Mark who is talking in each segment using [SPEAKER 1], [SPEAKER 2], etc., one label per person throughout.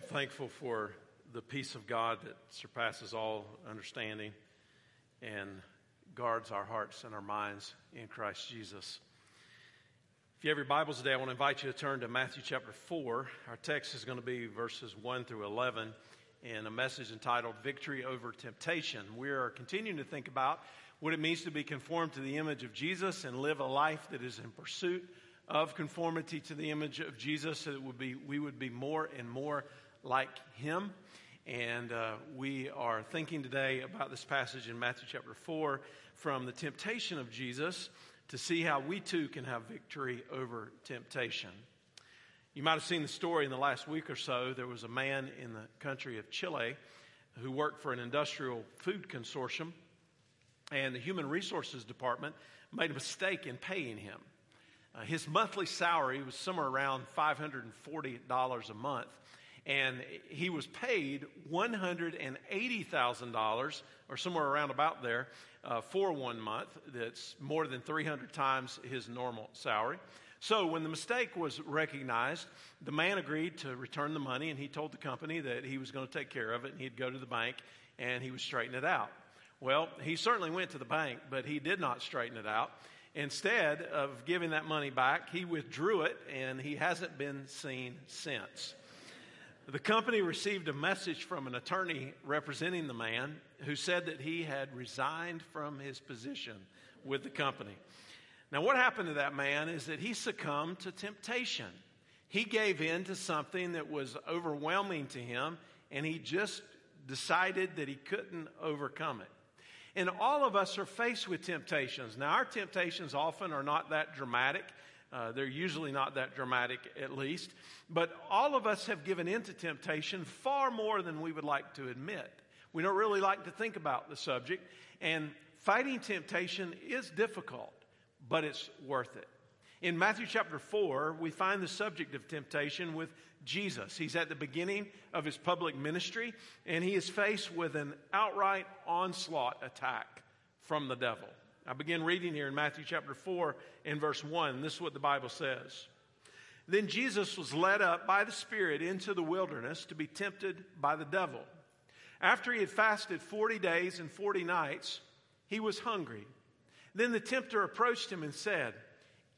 [SPEAKER 1] I'm thankful for the peace of God that surpasses all understanding and guards our hearts and our minds in Christ Jesus. If you have your Bibles today, I want to invite you to turn to Matthew chapter 4. Our text is going to be verses 1 through 11 in a message entitled Victory Over Temptation. We are continuing to think about what it means to be conformed to the image of Jesus and live a life that is in pursuit of conformity to the image of Jesus so that we would be more and more like him. And uh, we are thinking today about this passage in Matthew chapter 4 from the temptation of Jesus to see how we too can have victory over temptation. You might have seen the story in the last week or so. There was a man in the country of Chile who worked for an industrial food consortium, and the Human Resources Department made a mistake in paying him. Uh, his monthly salary was somewhere around $540 a month, and he was paid $180,000, or somewhere around about there, uh, for one month. That's more than 300 times his normal salary. So when the mistake was recognized, the man agreed to return the money, and he told the company that he was going to take care of it, and he'd go to the bank and he would straighten it out. Well, he certainly went to the bank, but he did not straighten it out. Instead of giving that money back, he withdrew it and he hasn't been seen since. The company received a message from an attorney representing the man who said that he had resigned from his position with the company. Now, what happened to that man is that he succumbed to temptation. He gave in to something that was overwhelming to him, and he just decided that he couldn't overcome it. And all of us are faced with temptations. Now, our temptations often are not that dramatic. Uh, they're usually not that dramatic, at least. But all of us have given in to temptation far more than we would like to admit. We don't really like to think about the subject. And fighting temptation is difficult, but it's worth it. In Matthew chapter 4, we find the subject of temptation with Jesus. He's at the beginning of his public ministry, and he is faced with an outright onslaught attack from the devil. I begin reading here in Matthew chapter 4 and verse 1. This is what the Bible says. Then Jesus was led up by the Spirit into the wilderness to be tempted by the devil. After he had fasted 40 days and 40 nights, he was hungry. Then the tempter approached him and said,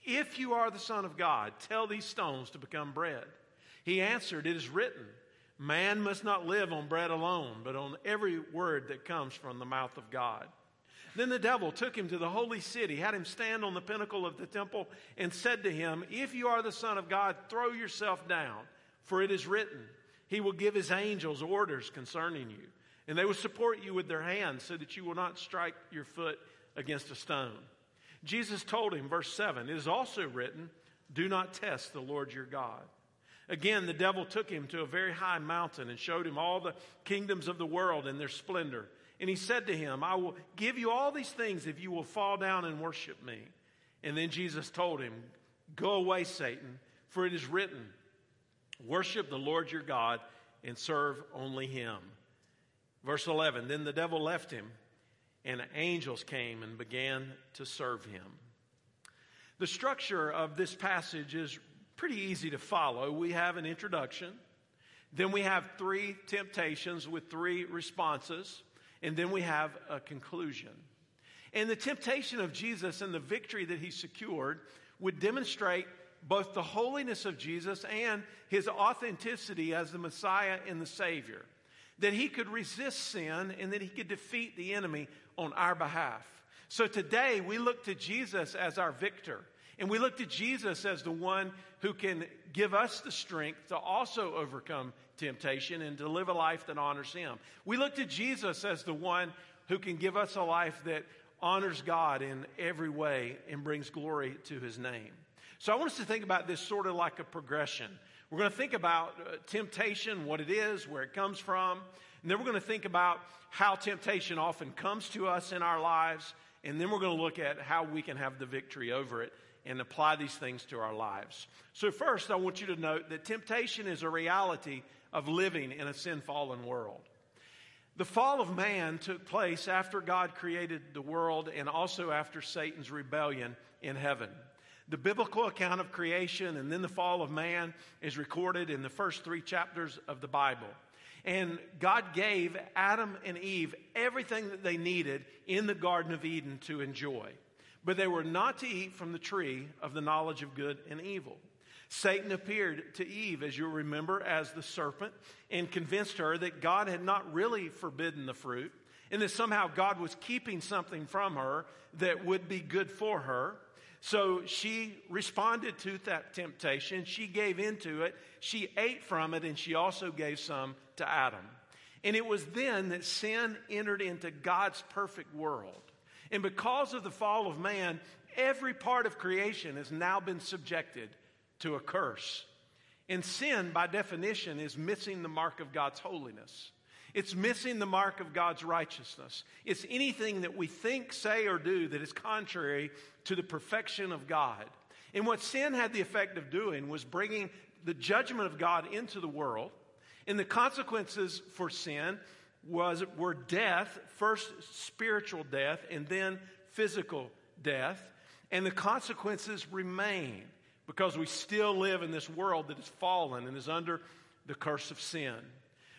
[SPEAKER 1] If you are the Son of God, tell these stones to become bread. He answered, It is written, Man must not live on bread alone, but on every word that comes from the mouth of God. Then the devil took him to the holy city, had him stand on the pinnacle of the temple, and said to him, If you are the Son of God, throw yourself down, for it is written, He will give His angels orders concerning you, and they will support you with their hands, so that you will not strike your foot against a stone. Jesus told him, verse 7, It is also written, Do not test the Lord your God. Again, the devil took him to a very high mountain and showed him all the kingdoms of the world and their splendor. And he said to him, I will give you all these things if you will fall down and worship me. And then Jesus told him, Go away, Satan, for it is written, Worship the Lord your God and serve only him. Verse 11 Then the devil left him, and angels came and began to serve him. The structure of this passage is pretty easy to follow. We have an introduction, then we have three temptations with three responses, and then we have a conclusion. And the temptation of Jesus and the victory that he secured would demonstrate both the holiness of Jesus and his authenticity as the Messiah and the Savior. That he could resist sin and that he could defeat the enemy on our behalf. So today we look to Jesus as our victor. And we look to Jesus as the one who can give us the strength to also overcome temptation and to live a life that honors Him. We look to Jesus as the one who can give us a life that honors God in every way and brings glory to His name. So I want us to think about this sort of like a progression. We're going to think about uh, temptation, what it is, where it comes from, and then we're going to think about how temptation often comes to us in our lives, and then we're going to look at how we can have the victory over it and apply these things to our lives. So, first, I want you to note that temptation is a reality of living in a sin fallen world. The fall of man took place after God created the world and also after Satan's rebellion in heaven. The biblical account of creation and then the fall of man is recorded in the first three chapters of the Bible. And God gave Adam and Eve everything that they needed in the Garden of Eden to enjoy. But they were not to eat from the tree of the knowledge of good and evil. Satan appeared to Eve, as you'll remember, as the serpent and convinced her that God had not really forbidden the fruit and that somehow God was keeping something from her that would be good for her. So she responded to that temptation. She gave into it. She ate from it, and she also gave some to Adam. And it was then that sin entered into God's perfect world. And because of the fall of man, every part of creation has now been subjected to a curse. And sin, by definition, is missing the mark of God's holiness. It's missing the mark of God's righteousness. It's anything that we think, say, or do that is contrary to the perfection of God. And what sin had the effect of doing was bringing the judgment of God into the world. And the consequences for sin was, were death, first spiritual death, and then physical death. And the consequences remain because we still live in this world that is fallen and is under the curse of sin.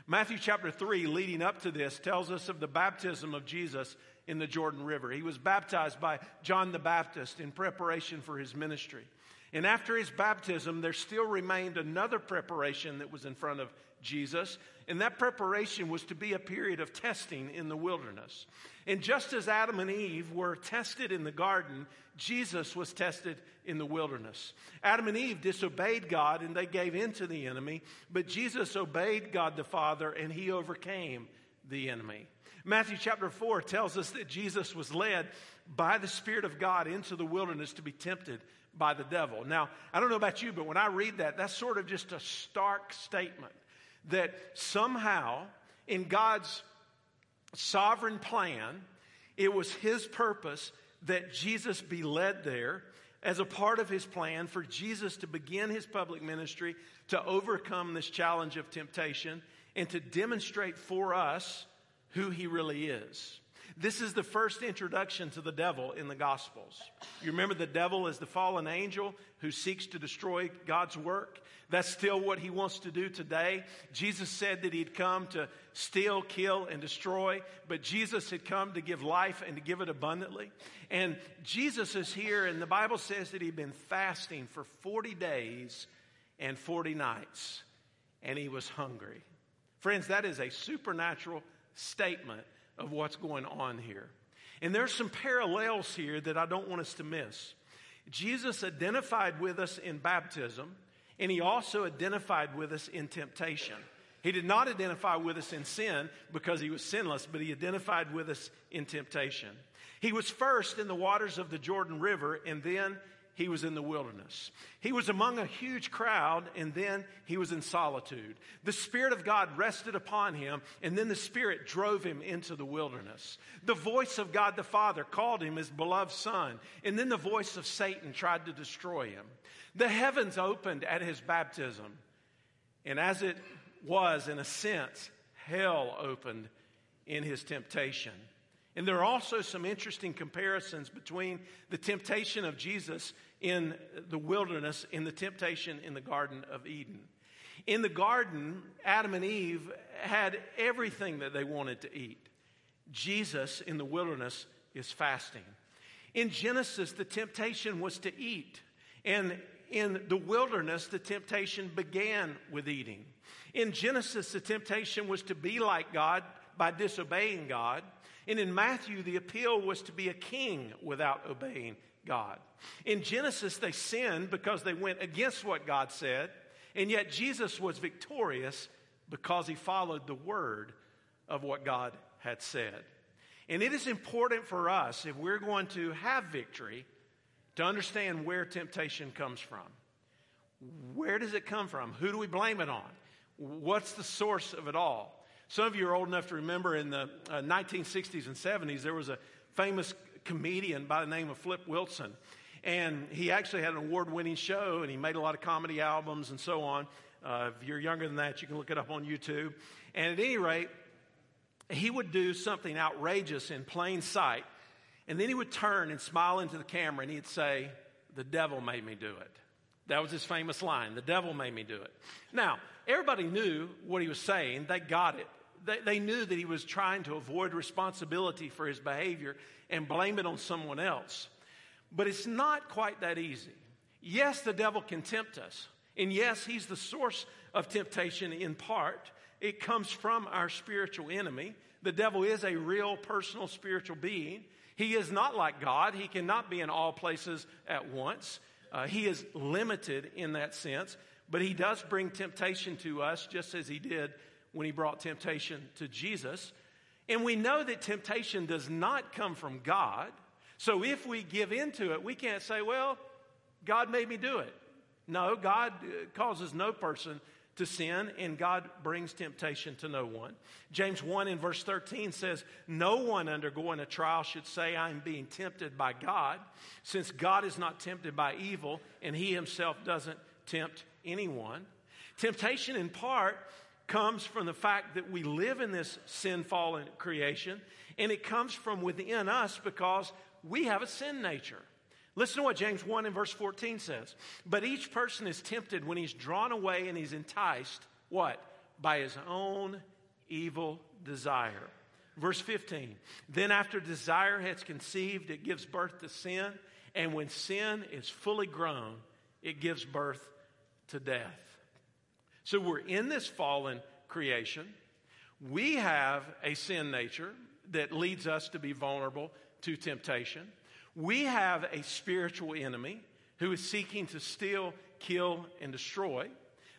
[SPEAKER 1] Matthew chapter 3, leading up to this, tells us of the baptism of Jesus in the Jordan River. He was baptized by John the Baptist in preparation for his ministry. And after his baptism, there still remained another preparation that was in front of Jesus, and that preparation was to be a period of testing in the wilderness. And just as Adam and Eve were tested in the garden, Jesus was tested in the wilderness. Adam and Eve disobeyed God and they gave in to the enemy, but Jesus obeyed God the Father and he overcame the enemy. Matthew chapter 4 tells us that Jesus was led by the Spirit of God into the wilderness to be tempted by the devil. Now, I don't know about you, but when I read that, that's sort of just a stark statement that somehow in God's sovereign plan, it was His purpose that Jesus be led there as a part of his plan for Jesus to begin his public ministry, to overcome this challenge of temptation, and to demonstrate for us who he really is. This is the first introduction to the devil in the Gospels. You remember the devil is the fallen angel who seeks to destroy God's work. That's still what he wants to do today. Jesus said that he'd come to steal, kill, and destroy, but Jesus had come to give life and to give it abundantly. And Jesus is here, and the Bible says that he'd been fasting for 40 days and 40 nights, and he was hungry. Friends, that is a supernatural statement of what's going on here. And there's some parallels here that I don't want us to miss. Jesus identified with us in baptism, and he also identified with us in temptation. He did not identify with us in sin because he was sinless, but he identified with us in temptation. He was first in the waters of the Jordan River, and then he was in the wilderness. He was among a huge crowd, and then he was in solitude. The Spirit of God rested upon him, and then the Spirit drove him into the wilderness. The voice of God the Father called him his beloved Son, and then the voice of Satan tried to destroy him. The heavens opened at his baptism, and as it was, in a sense, hell opened in his temptation. And there are also some interesting comparisons between the temptation of Jesus in the wilderness and the temptation in the Garden of Eden. In the garden, Adam and Eve had everything that they wanted to eat. Jesus in the wilderness is fasting. In Genesis, the temptation was to eat. And in the wilderness, the temptation began with eating. In Genesis, the temptation was to be like God by disobeying God. And in Matthew, the appeal was to be a king without obeying God. In Genesis, they sinned because they went against what God said, and yet Jesus was victorious because he followed the word of what God had said. And it is important for us, if we're going to have victory, to understand where temptation comes from. Where does it come from? Who do we blame it on? What's the source of it all? Some of you are old enough to remember in the uh, 1960s and 70s, there was a famous comedian by the name of Flip Wilson. And he actually had an award winning show and he made a lot of comedy albums and so on. Uh, if you're younger than that, you can look it up on YouTube. And at any rate, he would do something outrageous in plain sight. And then he would turn and smile into the camera and he'd say, The devil made me do it. That was his famous line. The devil made me do it. Now, everybody knew what he was saying. They got it. They, they knew that he was trying to avoid responsibility for his behavior and blame it on someone else. But it's not quite that easy. Yes, the devil can tempt us. And yes, he's the source of temptation in part. It comes from our spiritual enemy. The devil is a real personal spiritual being. He is not like God. He cannot be in all places at once. Uh, he is limited in that sense, but he does bring temptation to us just as he did when he brought temptation to Jesus. And we know that temptation does not come from God. So if we give into it, we can't say, well, God made me do it. No, God uh, causes no person to sin, and God brings temptation to no one. James 1 in verse 13 says, No one undergoing a trial should say, I'm being tempted by God, since God is not tempted by evil, and he himself doesn't tempt anyone. Temptation, in part, comes from the fact that we live in this sin fallen creation, and it comes from within us because we have a sin nature. Listen to what James 1 and verse 14 says. But each person is tempted when he's drawn away and he's enticed, what? By his own evil desire. Verse 15. Then after desire has conceived, it gives birth to sin. And when sin is fully grown, it gives birth to death. So we're in this fallen creation. We have a sin nature that leads us to be vulnerable to temptation. We have a spiritual enemy who is seeking to steal, kill, and destroy.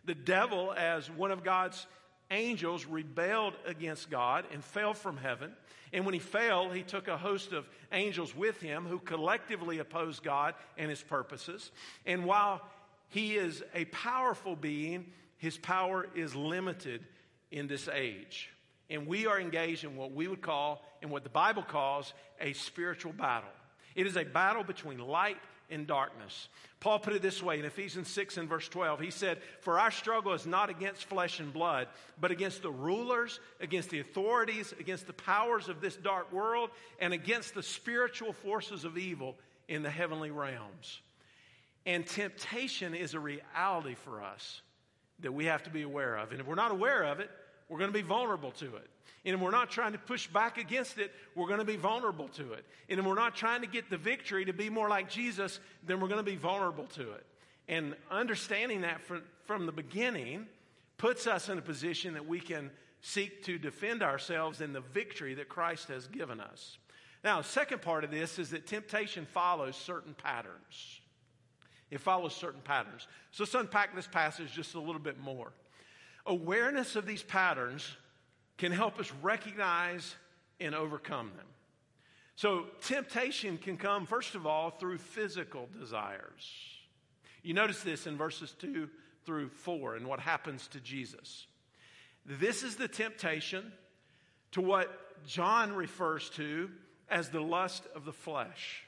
[SPEAKER 1] The devil, as one of God's angels, rebelled against God and fell from heaven. And when he fell, he took a host of angels with him who collectively opposed God and his purposes. And while he is a powerful being, his power is limited in this age. And we are engaged in what we would call, and what the Bible calls, a spiritual battle. It is a battle between light and darkness. Paul put it this way in Ephesians 6 and verse 12. He said, For our struggle is not against flesh and blood, but against the rulers, against the authorities, against the powers of this dark world, and against the spiritual forces of evil in the heavenly realms. And temptation is a reality for us that we have to be aware of. And if we're not aware of it, we're going to be vulnerable to it. And if we're not trying to push back against it, we're going to be vulnerable to it. And if we're not trying to get the victory to be more like Jesus, then we're going to be vulnerable to it. And understanding that from, from the beginning puts us in a position that we can seek to defend ourselves in the victory that Christ has given us. Now, second part of this is that temptation follows certain patterns. It follows certain patterns. So let's unpack this passage just a little bit more. Awareness of these patterns can help us recognize and overcome them. So, temptation can come, first of all, through physical desires. You notice this in verses 2 through 4 and what happens to Jesus. This is the temptation to what John refers to as the lust of the flesh.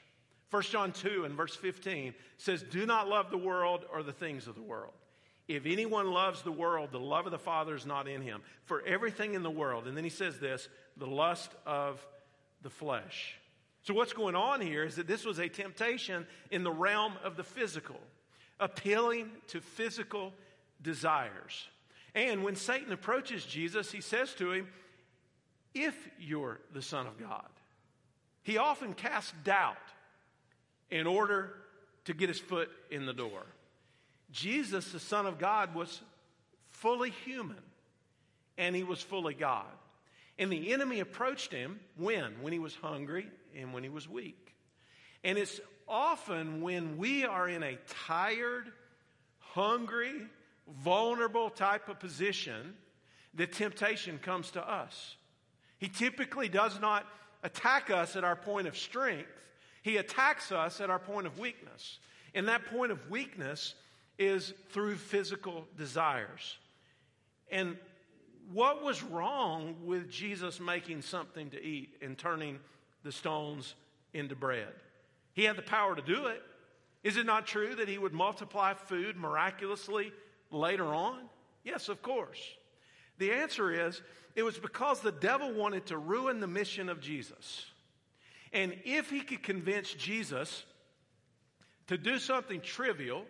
[SPEAKER 1] 1 John 2 and verse 15 says, Do not love the world or the things of the world. If anyone loves the world, the love of the Father is not in him. For everything in the world, and then he says this the lust of the flesh. So, what's going on here is that this was a temptation in the realm of the physical, appealing to physical desires. And when Satan approaches Jesus, he says to him, If you're the Son of God, he often casts doubt in order to get his foot in the door. Jesus, the Son of God, was fully human and he was fully God. And the enemy approached him when? When he was hungry and when he was weak. And it's often when we are in a tired, hungry, vulnerable type of position that temptation comes to us. He typically does not attack us at our point of strength, he attacks us at our point of weakness. And that point of weakness is through physical desires. And what was wrong with Jesus making something to eat and turning the stones into bread? He had the power to do it. Is it not true that he would multiply food miraculously later on? Yes, of course. The answer is it was because the devil wanted to ruin the mission of Jesus. And if he could convince Jesus to do something trivial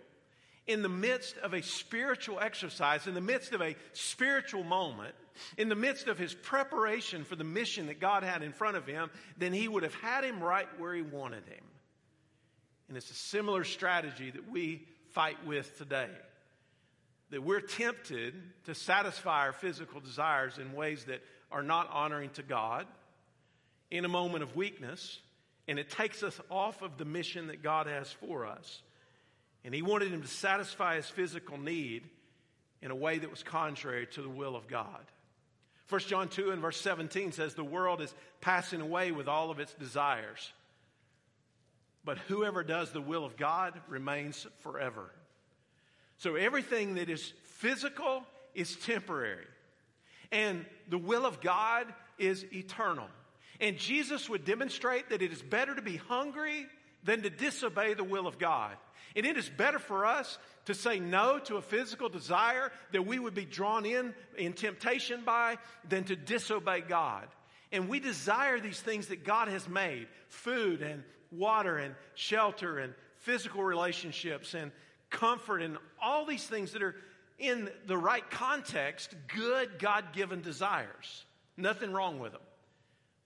[SPEAKER 1] in the midst of a spiritual exercise, in the midst of a spiritual moment, in the midst of his preparation for the mission that God had in front of him, then he would have had him right where he wanted him. And it's a similar strategy that we fight with today. That we're tempted to satisfy our physical desires in ways that are not honoring to God in a moment of weakness, and it takes us off of the mission that God has for us. And He wanted him to satisfy his physical need in a way that was contrary to the will of God. 1 John 2 and verse 17 says, The world is passing away with all of its desires. But whoever does the will of God remains forever. So everything that is physical is temporary, and the will of God is eternal. And Jesus would demonstrate that it is better to be hungry than to disobey the will of God. And it is better for us to say no to a physical desire that we would be drawn in in temptation by than to disobey God. And we desire these things that God has made food and water and shelter and physical relationships and comfort and all these things that are in the right context, good God given desires. Nothing wrong with them.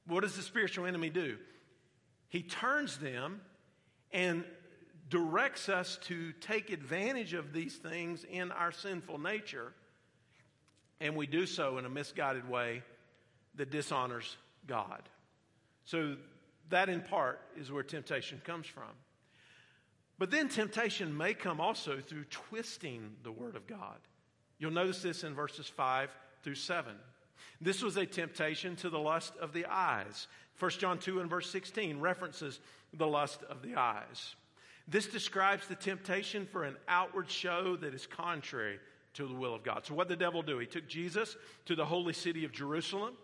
[SPEAKER 1] What does the spiritual enemy do? He turns them and directs us to take advantage of these things in our sinful nature, and we do so in a misguided way that dishonors God. So, that in part is where temptation comes from. But then temptation may come also through twisting the Word of God. You'll notice this in verses 5 through 7. This was a temptation to the lust of the eyes. 1 John 2 and verse 16 references the lust of the eyes. This describes the temptation for an outward show that is contrary to the will of God. So, what did the devil do? He took Jesus to the holy city of Jerusalem.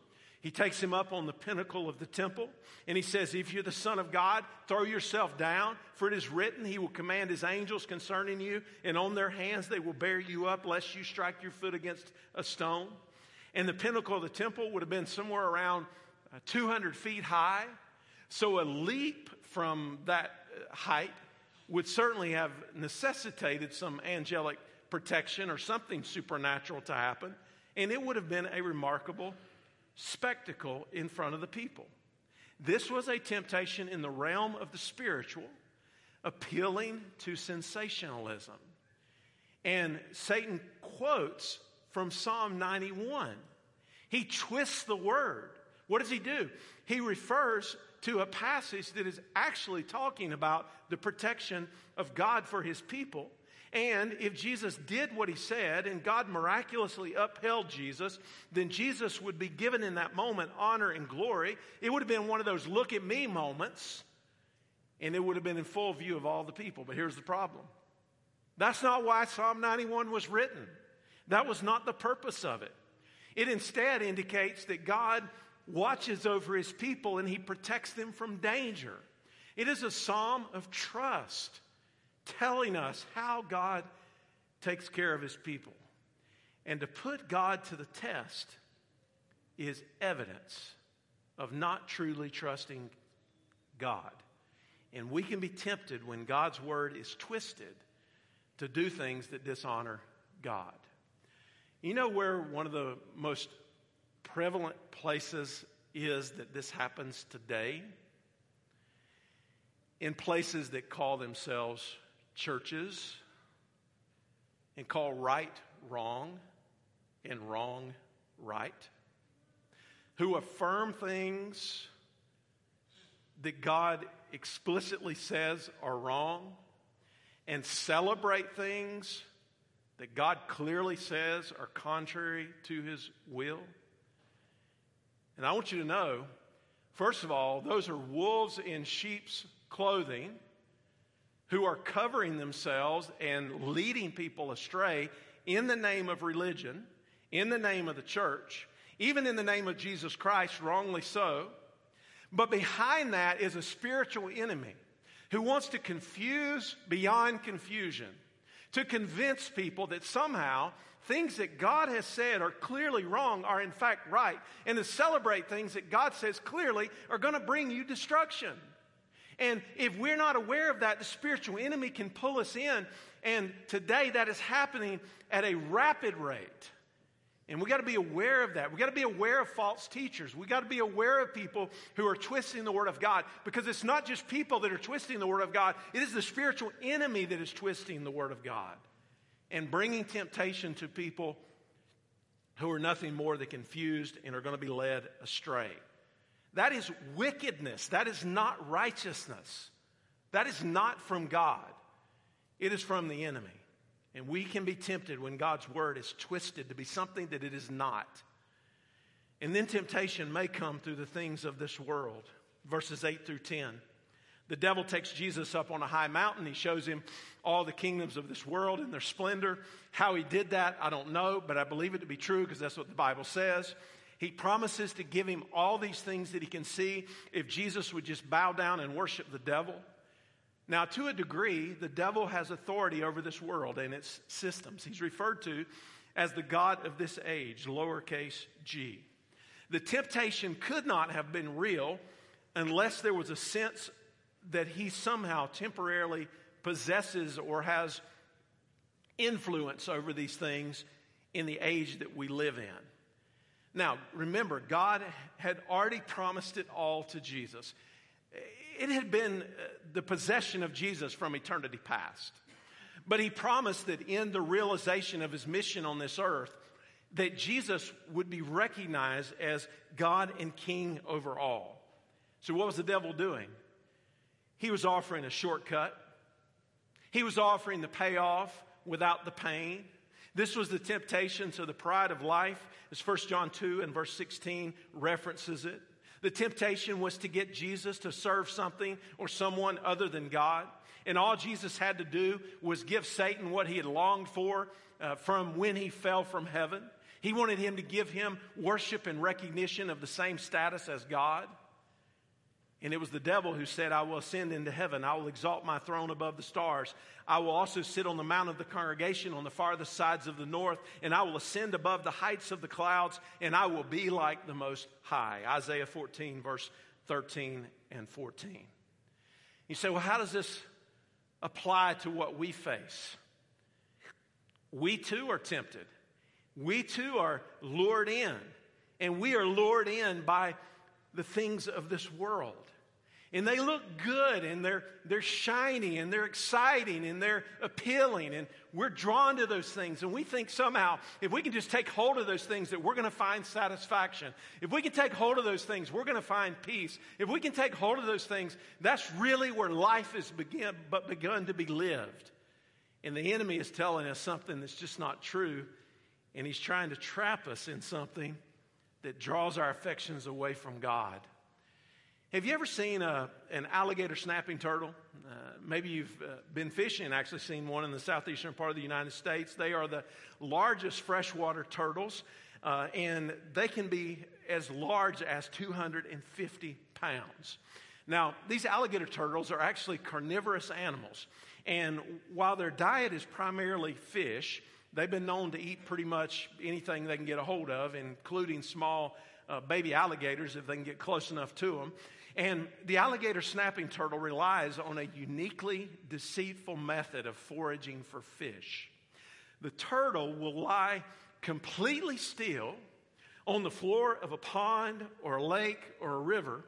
[SPEAKER 1] He takes him up on the pinnacle of the temple and he says, If you're the Son of God, throw yourself down, for it is written, He will command His angels concerning you, and on their hands they will bear you up, lest you strike your foot against a stone. And the pinnacle of the temple would have been somewhere around uh, 200 feet high. So a leap from that uh, height would certainly have necessitated some angelic protection or something supernatural to happen. And it would have been a remarkable spectacle in front of the people. This was a temptation in the realm of the spiritual, appealing to sensationalism. And Satan quotes from Psalm 91. He twists the word. What does he do? He refers to a passage that is actually talking about the protection of God for his people. And if Jesus did what he said and God miraculously upheld Jesus, then Jesus would be given in that moment honor and glory. It would have been one of those look at me moments, and it would have been in full view of all the people. But here's the problem that's not why Psalm 91 was written, that was not the purpose of it. It instead indicates that God watches over his people and he protects them from danger. It is a psalm of trust, telling us how God takes care of his people. And to put God to the test is evidence of not truly trusting God. And we can be tempted when God's word is twisted to do things that dishonor God. You know where one of the most prevalent places is that this happens today? In places that call themselves churches and call right wrong and wrong right, who affirm things that God explicitly says are wrong and celebrate things that God clearly says are contrary to his will. And I want you to know, first of all, those are wolves in sheep's clothing who are covering themselves and leading people astray in the name of religion, in the name of the church, even in the name of Jesus Christ, wrongly so. But behind that is a spiritual enemy who wants to confuse beyond confusion, to convince people that somehow things that God has said are clearly wrong are in fact right, and to celebrate things that God says clearly are going to bring you destruction. And if we're not aware of that, the spiritual enemy can pull us in. And today that is happening at a rapid rate. And we got to be aware of that. We got to be aware of false teachers. We got to be aware of people who are twisting the Word of God because it's not just people that are twisting the Word of God, it is the spiritual enemy that is twisting the Word of God and bringing temptation to people who are nothing more than confused and are going to be led astray. That is wickedness. That is not righteousness. That is not from God. It is from the enemy. And we can be tempted when God's word is twisted to be something that it is not. And then temptation may come through the things of this world. Verses 8 through 10. The devil takes Jesus up on a high mountain. He shows him all the kingdoms of this world and their splendor. How he did that, I don't know, but I believe it to be true because that's what the Bible says. He promises to give him all these things that he can see if Jesus would just bow down and worship the devil. Now, to a degree, the devil has authority over this world and its systems. He's referred to as the God of this age, lowercase g. The temptation could not have been real unless there was a sense that he somehow temporarily possesses or has influence over these things in the age that we live in. Now, remember, God had already promised it all to Jesus. It had been uh, the possession of Jesus from eternity past. But he promised that in the realization of his mission on this earth, that Jesus would be recognized as God and King over all. So, what was the devil doing? He was offering a shortcut, he was offering the payoff without the pain. This was the temptation to the pride of life, as 1 John 2 and verse 16 references it. The temptation was to get Jesus to serve something or someone other than God. And all Jesus had to do was give Satan what he had longed for uh, from when he fell from heaven. He wanted him to give him worship and recognition of the same status as God. And it was the devil who said, I will ascend into heaven. I will exalt my throne above the stars. I will also sit on the mount of the congregation on the farthest sides of the north, and I will ascend above the heights of the clouds, and I will be like the Most High. Isaiah 14, verse 13 and 14. You say, well, how does this apply to what we face? We too are tempted. We too are lured in, and we are lured in by the things of this world and they look good and they're, they're shiny and they're exciting and they're appealing and we're drawn to those things. And we think somehow if we can just take hold of those things that we're going to find satisfaction. If we can take hold of those things we're going to find peace. If we can take hold of those things that's really where life has begin, but begun to be lived. And the enemy is telling us something that's just not true and he's trying to trap us in something that draws our affections away from god have you ever seen a, an alligator snapping turtle? Uh, maybe you've uh, been fishing and actually seen one in the southeastern part of the United States. They are the largest freshwater turtles, uh, and they can be as large as 250 pounds. Now, these alligator turtles are actually carnivorous animals, and while their diet is primarily fish, they've been known to eat pretty much anything they can get a hold of, including small uh, baby alligators if they can get close enough to them. And the alligator snapping turtle relies on a uniquely deceitful method of foraging for fish. The turtle will lie completely still on the floor of a pond or a lake or a river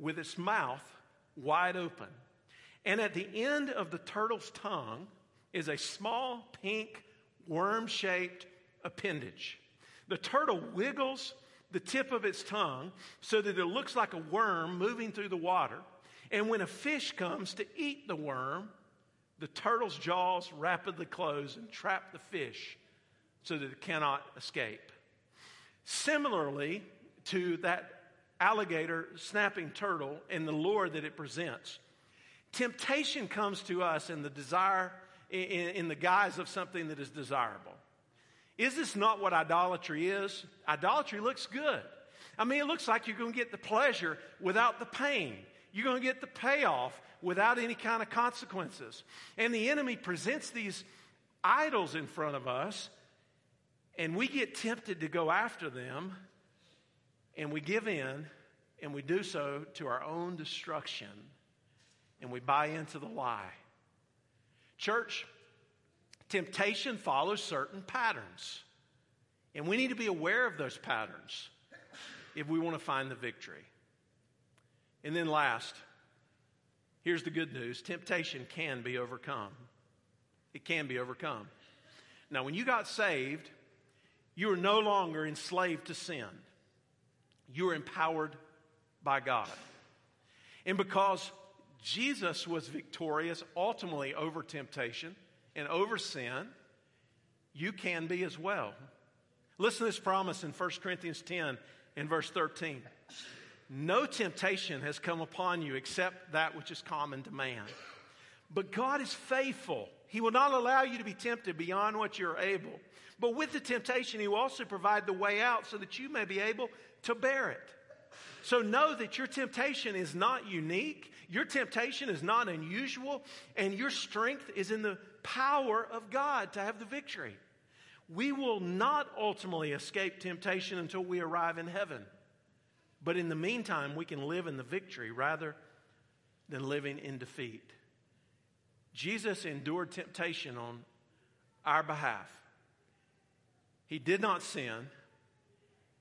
[SPEAKER 1] with its mouth wide open. And at the end of the turtle's tongue is a small pink worm shaped appendage. The turtle wiggles the tip of its tongue so that it looks like a worm moving through the water. And when a fish comes to eat the worm, the turtle's jaws rapidly close and trap the fish so that it cannot escape. Similarly to that alligator snapping turtle and the lure that it presents, temptation comes to us in the desire, in, in the guise of something that is desirable. Is this not what idolatry is? Idolatry looks good. I mean, it looks like you're going to get the pleasure without the pain. You're going to get the payoff without any kind of consequences. And the enemy presents these idols in front of us, and we get tempted to go after them, and we give in, and we do so to our own destruction. and we buy into the lie. Church, temptation follows certain patterns. And we need to be aware of those patterns if we want to find the victory. And then, last, here's the good news temptation can be overcome. It can be overcome. Now, when you got saved, you are no longer enslaved to sin, you are empowered by God. And because Jesus was victorious ultimately over temptation and over sin, you can be as well. Listen to this promise in 1 Corinthians 10 in verse 13. No temptation has come upon you except that which is common to man. But God is faithful. He will not allow you to be tempted beyond what you're able. But with the temptation, He will also provide the way out so that you may be able to bear it. So know that your temptation is not unique, your temptation is not unusual, and your strength is in the power of God to have the victory. We will not ultimately escape temptation until we arrive in heaven. But in the meantime, we can live in the victory rather than living in defeat. Jesus endured temptation on our behalf. He did not sin,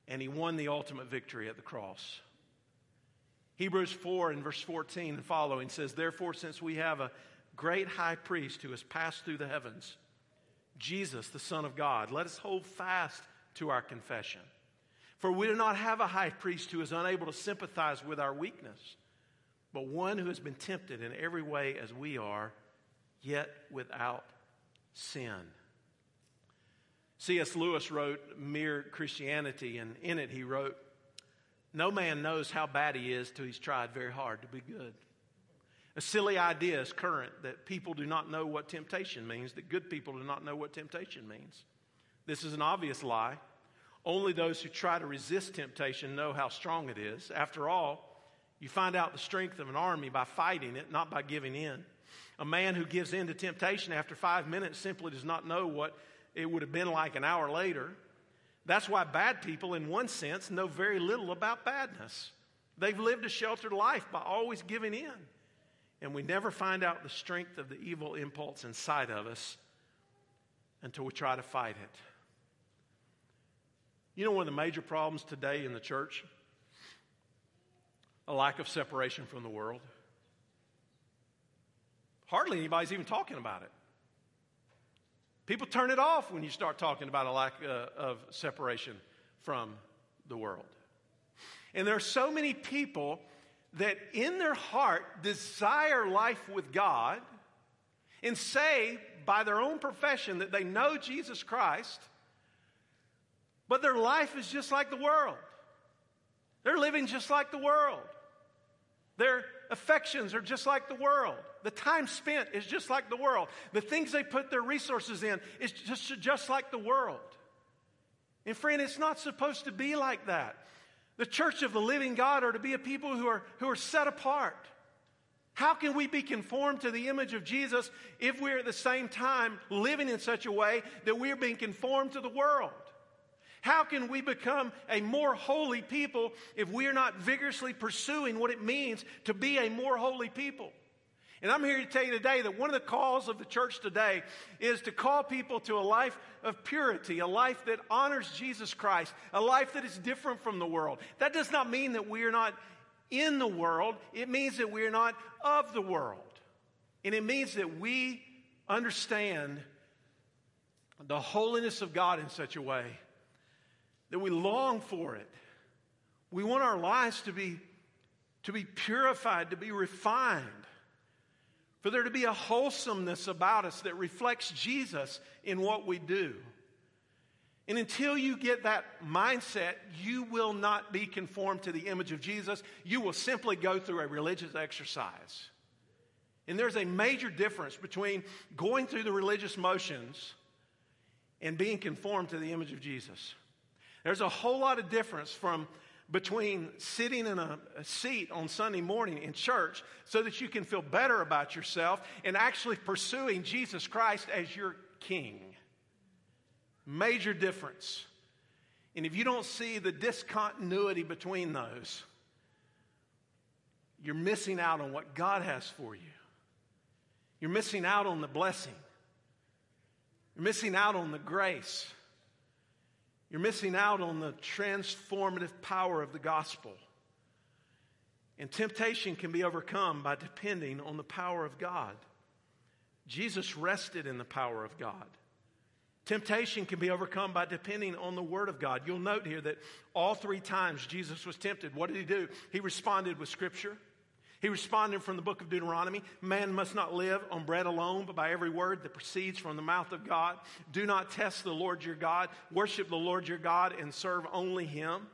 [SPEAKER 1] and he won the ultimate victory at the cross. Hebrews 4 and verse 14 and following says, Therefore, since we have a great high priest who has passed through the heavens, Jesus, the Son of God, let us hold fast to our confession. For we do not have a high priest who is unable to sympathize with our weakness, but one who has been tempted in every way as we are, yet without sin. C.S. Lewis wrote Mere Christianity, and in it he wrote, no man knows how bad he is till he's tried very hard to be good. A silly idea is current that people do not know what temptation means, that good people do not know what temptation means. This is an obvious lie. Only those who try to resist temptation know how strong it is. After all, you find out the strength of an army by fighting it, not by giving in. A man who gives in to temptation after five minutes simply does not know what it would have been like an hour later. That's why bad people, in one sense, know very little about badness. They've lived a sheltered life by always giving in. And we never find out the strength of the evil impulse inside of us until we try to fight it. You know, one of the major problems today in the church? A lack of separation from the world. Hardly anybody's even talking about it. People turn it off when you start talking about a lack uh, of separation from the world. And there are so many people that in their heart desire life with God and say by their own profession that they know Jesus Christ, but their life is just like the world. They're living just like the world. Their affections are just like the world. The time spent is just like the world. The things they put their resources in is just, just like the world. And friend, it's not supposed to be like that. The church of the living God are to be a people who are, who are set apart. How can we be conformed to the image of Jesus if we're at the same time living in such a way that we're being conformed to the world? How can we become a more holy people if we are not vigorously pursuing what it means to be a more holy people? And I'm here to tell you today that one of the calls of the church today is to call people to a life of purity, a life that honors Jesus Christ, a life that is different from the world. That does not mean that we are not in the world, it means that we are not of the world. And it means that we understand the holiness of God in such a way that we long for it. We want our lives to be, to be purified, to be refined for there to be a wholesomeness about us that reflects Jesus in what we do. And until you get that mindset, you will not be conformed to the image of Jesus. You will simply go through a religious exercise. And there's a major difference between going through the religious motions and being conformed to the image of Jesus. There's a whole lot of difference from between sitting in a, a, seat on Sunday morning in church so that you can feel better about yourself and actually pursuing Jesus Christ as your king. Major difference. And if you don't see the discontinuity between those, you're missing out on what God has for you. You're missing out on the blessing. You're missing out on the grace. You're missing out on the transformative power of the gospel. And temptation can be overcome by depending on the power of God. Jesus rested in the power of God. Temptation can be overcome by depending on the Word of God. You'll note here that all three times Jesus was tempted, what did he do? He responded with Scripture. He responded from the book of Deuteronomy Man must not live on bread alone, but by every word that proceeds from the mouth of God. Do not test the Lord your God. Worship the Lord your God and serve only Him.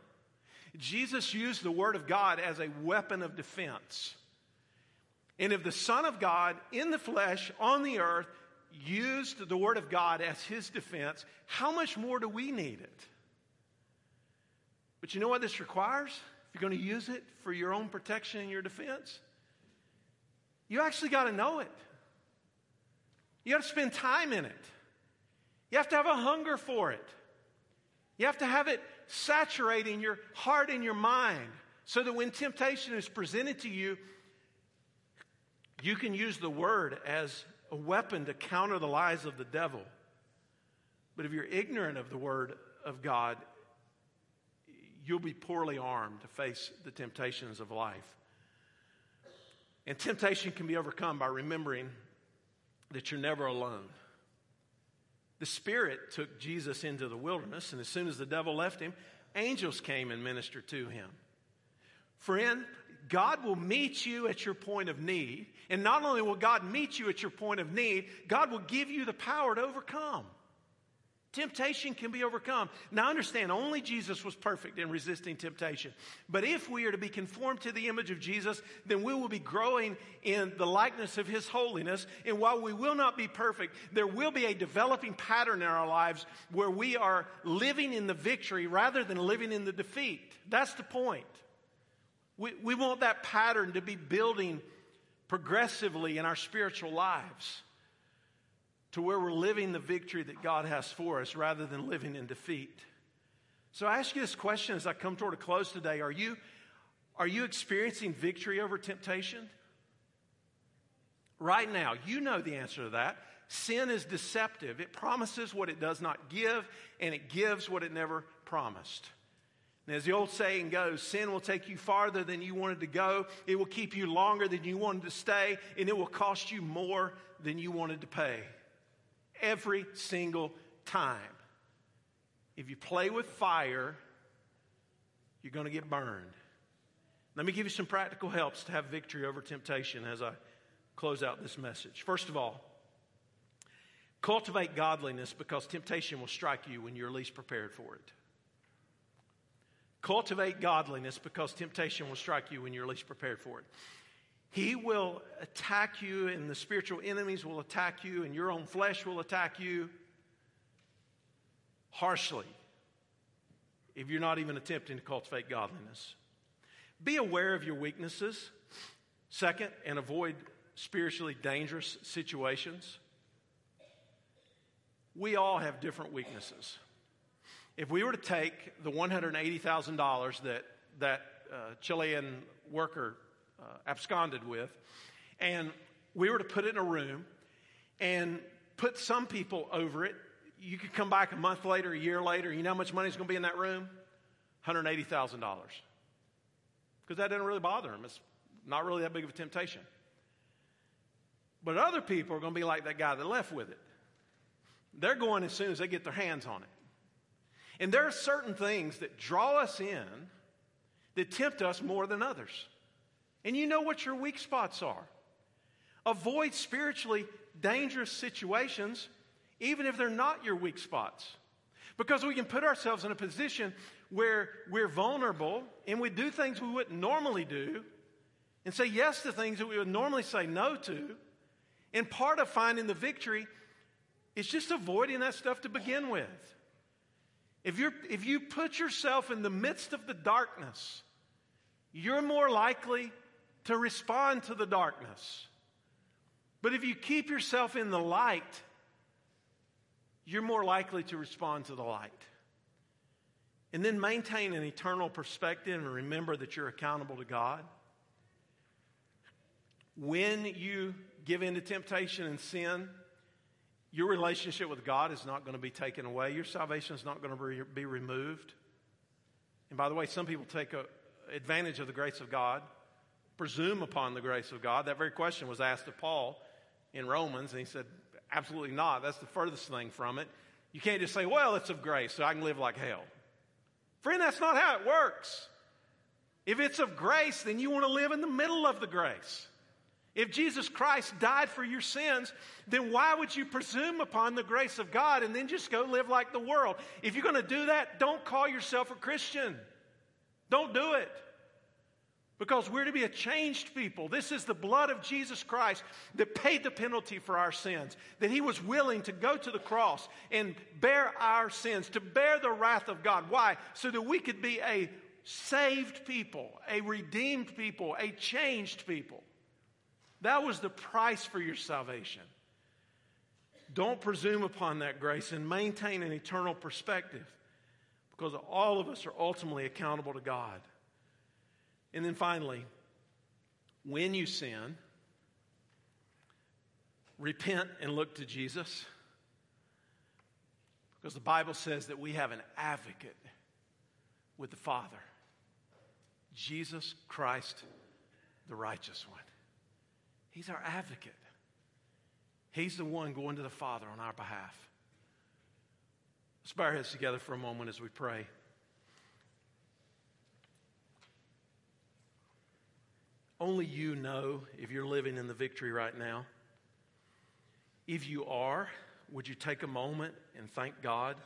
[SPEAKER 1] Jesus used the Word of God as a weapon of defense. And if the Son of God in the flesh on the earth used the Word of God as his defense, how much more do we need it? But you know what this requires? If you're going to use it for your own protection and your defense, you actually got to know it. You got to spend time in it. You have to have a hunger for it. You have to have it saturating your heart and your mind so that when temptation is presented to you, you can use the word as a weapon to counter the lies of the devil. But if you're ignorant of the word of God, you'll be poorly armed to face the temptations of life. And temptation can be overcome by remembering that you're never alone. The Spirit took Jesus into the wilderness, and as soon as the devil left him, angels came and ministered to him. Friend, God will meet you at your point of need. And not only will God meet you at your point of need, God will give you the power to overcome. Temptation can be overcome. Now, understand, only Jesus was perfect in resisting temptation. But if we are to be conformed to the image of Jesus, then we will be growing in the likeness of His holiness. And while we will not be perfect, there will be a developing pattern in our lives where we are living in the victory rather than living in the defeat. That's the point. We, we want that pattern to be building progressively in our spiritual lives to where we're living the victory that God has for us rather than living in defeat. So I ask you this question as I come toward a close today. Are you, are you experiencing victory over temptation? Right now, you know the answer to that. Sin is deceptive. It promises what it does not give, and it gives what it never promised. And as the old saying goes, sin will take you farther than you wanted to go. It will keep you longer than you wanted to stay, and it will cost you more than you wanted to pay every single time. If you play with fire, you're going to get burned. Let me give you some practical helps to have victory over temptation as I close out this message. First of all, cultivate godliness because temptation will strike you when you're least prepared for it. Cultivate godliness because temptation will strike you when you're least prepared for it. He will attack you, and the spiritual enemies will attack you, and your own flesh will attack you harshly if you're not even attempting to cultivate godliness. Be aware of your weaknesses. Second, and avoid spiritually dangerous situations. We all have different weaknesses. If we were to take the $180,000 that that uh, Chilean worker uh, absconded with, and we were to put it in a room and put some people over it. You could come back a month later, a year later, you know how much money is going to be in that room? $180,000. Because that didn't really bother them. It's not really that big of a temptation. But other people are going to be like that guy that left with it. They're going as soon as they get their hands on it. And there are certain things that draw us in that tempt us more than others. And you know what your weak spots are. Avoid spiritually dangerous situations, even if they're not your weak spots. Because we can put ourselves in a position where we're vulnerable and we do things we wouldn't normally do and say yes to things that we would normally say no to. And part of finding the victory is just avoiding that stuff to begin with. If, you're, if you put yourself in the midst of the darkness, you're more likely to respond to the darkness. But if you keep yourself in the light, you're more likely to respond to the light. And then maintain an eternal perspective and remember that you're accountable to God. when you give in to temptation and sin, your relationship with God is not going to be taken away. Your salvation is not going to be removed. And by the way, some people take advantage of the grace of God, presume upon the grace of God. That very question was asked of Paul in Romans, and he said, Absolutely not. That's the furthest thing from it. You can't just say, Well, it's of grace, so I can live like hell. Friend, that's not how it works. If it's of grace, then you want to live in the middle of the grace. If Jesus Christ died for your sins, then why would you presume upon the grace of God and then just go live like the world? If you're going to do that, don't call yourself a Christian. Don't do it. Because we're to be a changed people. This is the blood of Jesus Christ that paid the penalty for our sins. That He was willing to go to the cross and bear our sins, to bear the wrath of God. Why? So that we could be a saved people, a redeemed people, a changed people. That was the price for your salvation. Don't presume upon that grace and maintain an eternal perspective because all of us are ultimately accountable to God. And then finally, when you sin, repent and look to Jesus because the Bible says that we have an advocate with the Father Jesus Christ, the righteous one. He's our advocate. He's the one going to the Father on our behalf. Let's bow our heads together for a moment as we pray. Only you know if you're living in the victory right now. If you are, would you take a moment and thank God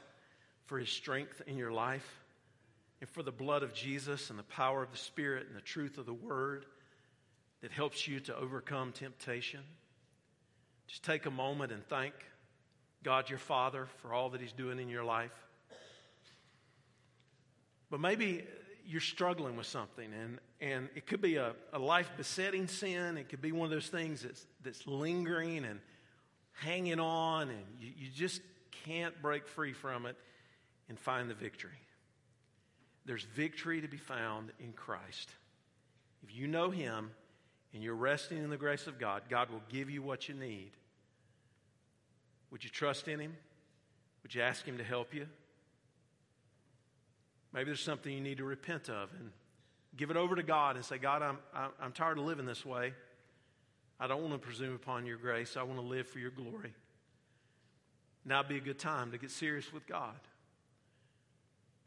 [SPEAKER 1] for his strength in your life and for the blood of Jesus and the power of the Spirit and the truth of the Word? that helps you to overcome temptation. Just take a moment and thank God your Father for all that He's doing in your life. But maybe you're struggling with something, and, and it could be a, a life besetting sin. It could be one of those things that's, that's lingering and hanging on, and you, you just can't break free from it and find the victory. There's victory to be found in Christ. If you know Him, and you're resting in the grace of God, God will give you what you need. Would you trust in Him? Would you ask Him to help you? Maybe there's something you need to repent of and give it over to God and say, God, I'm, I'm tired of living this way. I don't want to presume upon your grace. I want to live for your glory. Now be a good time to get serious with God.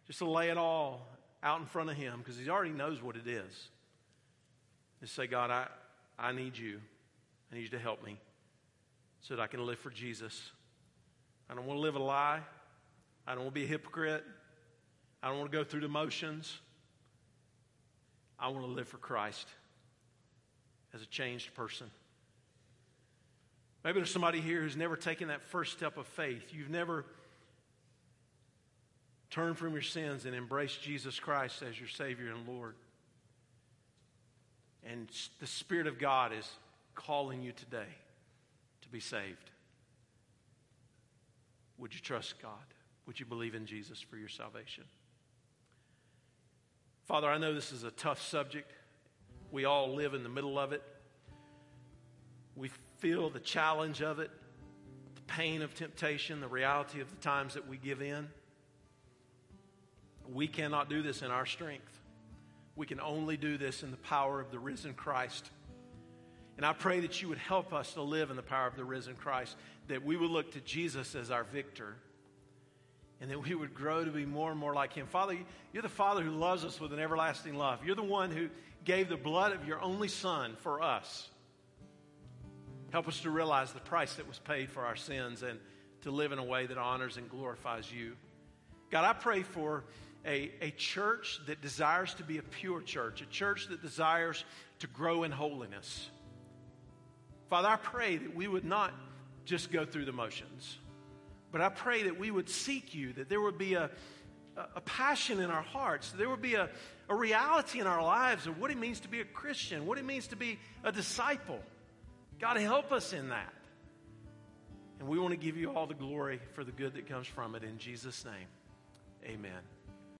[SPEAKER 1] Just to lay it all out in front of Him because He already knows what it is. Just say, God, I, I need you. I need you to help me so that I can live for Jesus. I don't want to live a lie. I don't want to be a hypocrite. I don't want to go through the motions. I want to live for Christ as a changed person. Maybe there's somebody here who's never taken that first step of faith. You've never turned from your sins and embraced Jesus Christ as your Savior and Lord. And the Spirit of God is calling you today to be saved. Would you trust God? Would you believe in Jesus for your salvation? Father, I know this is a tough subject. We all live in the middle of it. We feel the challenge of it, the pain of temptation, the reality of the times that we give in. We cannot do this in our strength. We can only do this in the power of the risen Christ. And I pray that you would help us to live in the power of the risen Christ, that we would look to Jesus as our victor, and that we would grow to be more and more like him. Father, you're the Father who loves us with an everlasting love. You're the one who gave the blood of your only Son for us. Help us to realize the price that was paid for our sins and to live in a way that honors and glorifies you. God, I pray for a, a church that desires to be a pure church, a church that desires to grow in holiness. Father, I pray that we would not just go through the motions, but I pray that we would seek you, that there would be a, a passion in our hearts, that there would be a, a reality in our lives of what it means to be a Christian, what it means to be a disciple. God, help us in that. And we want to give you all the glory for the good that comes from it. In Jesus' name, amen.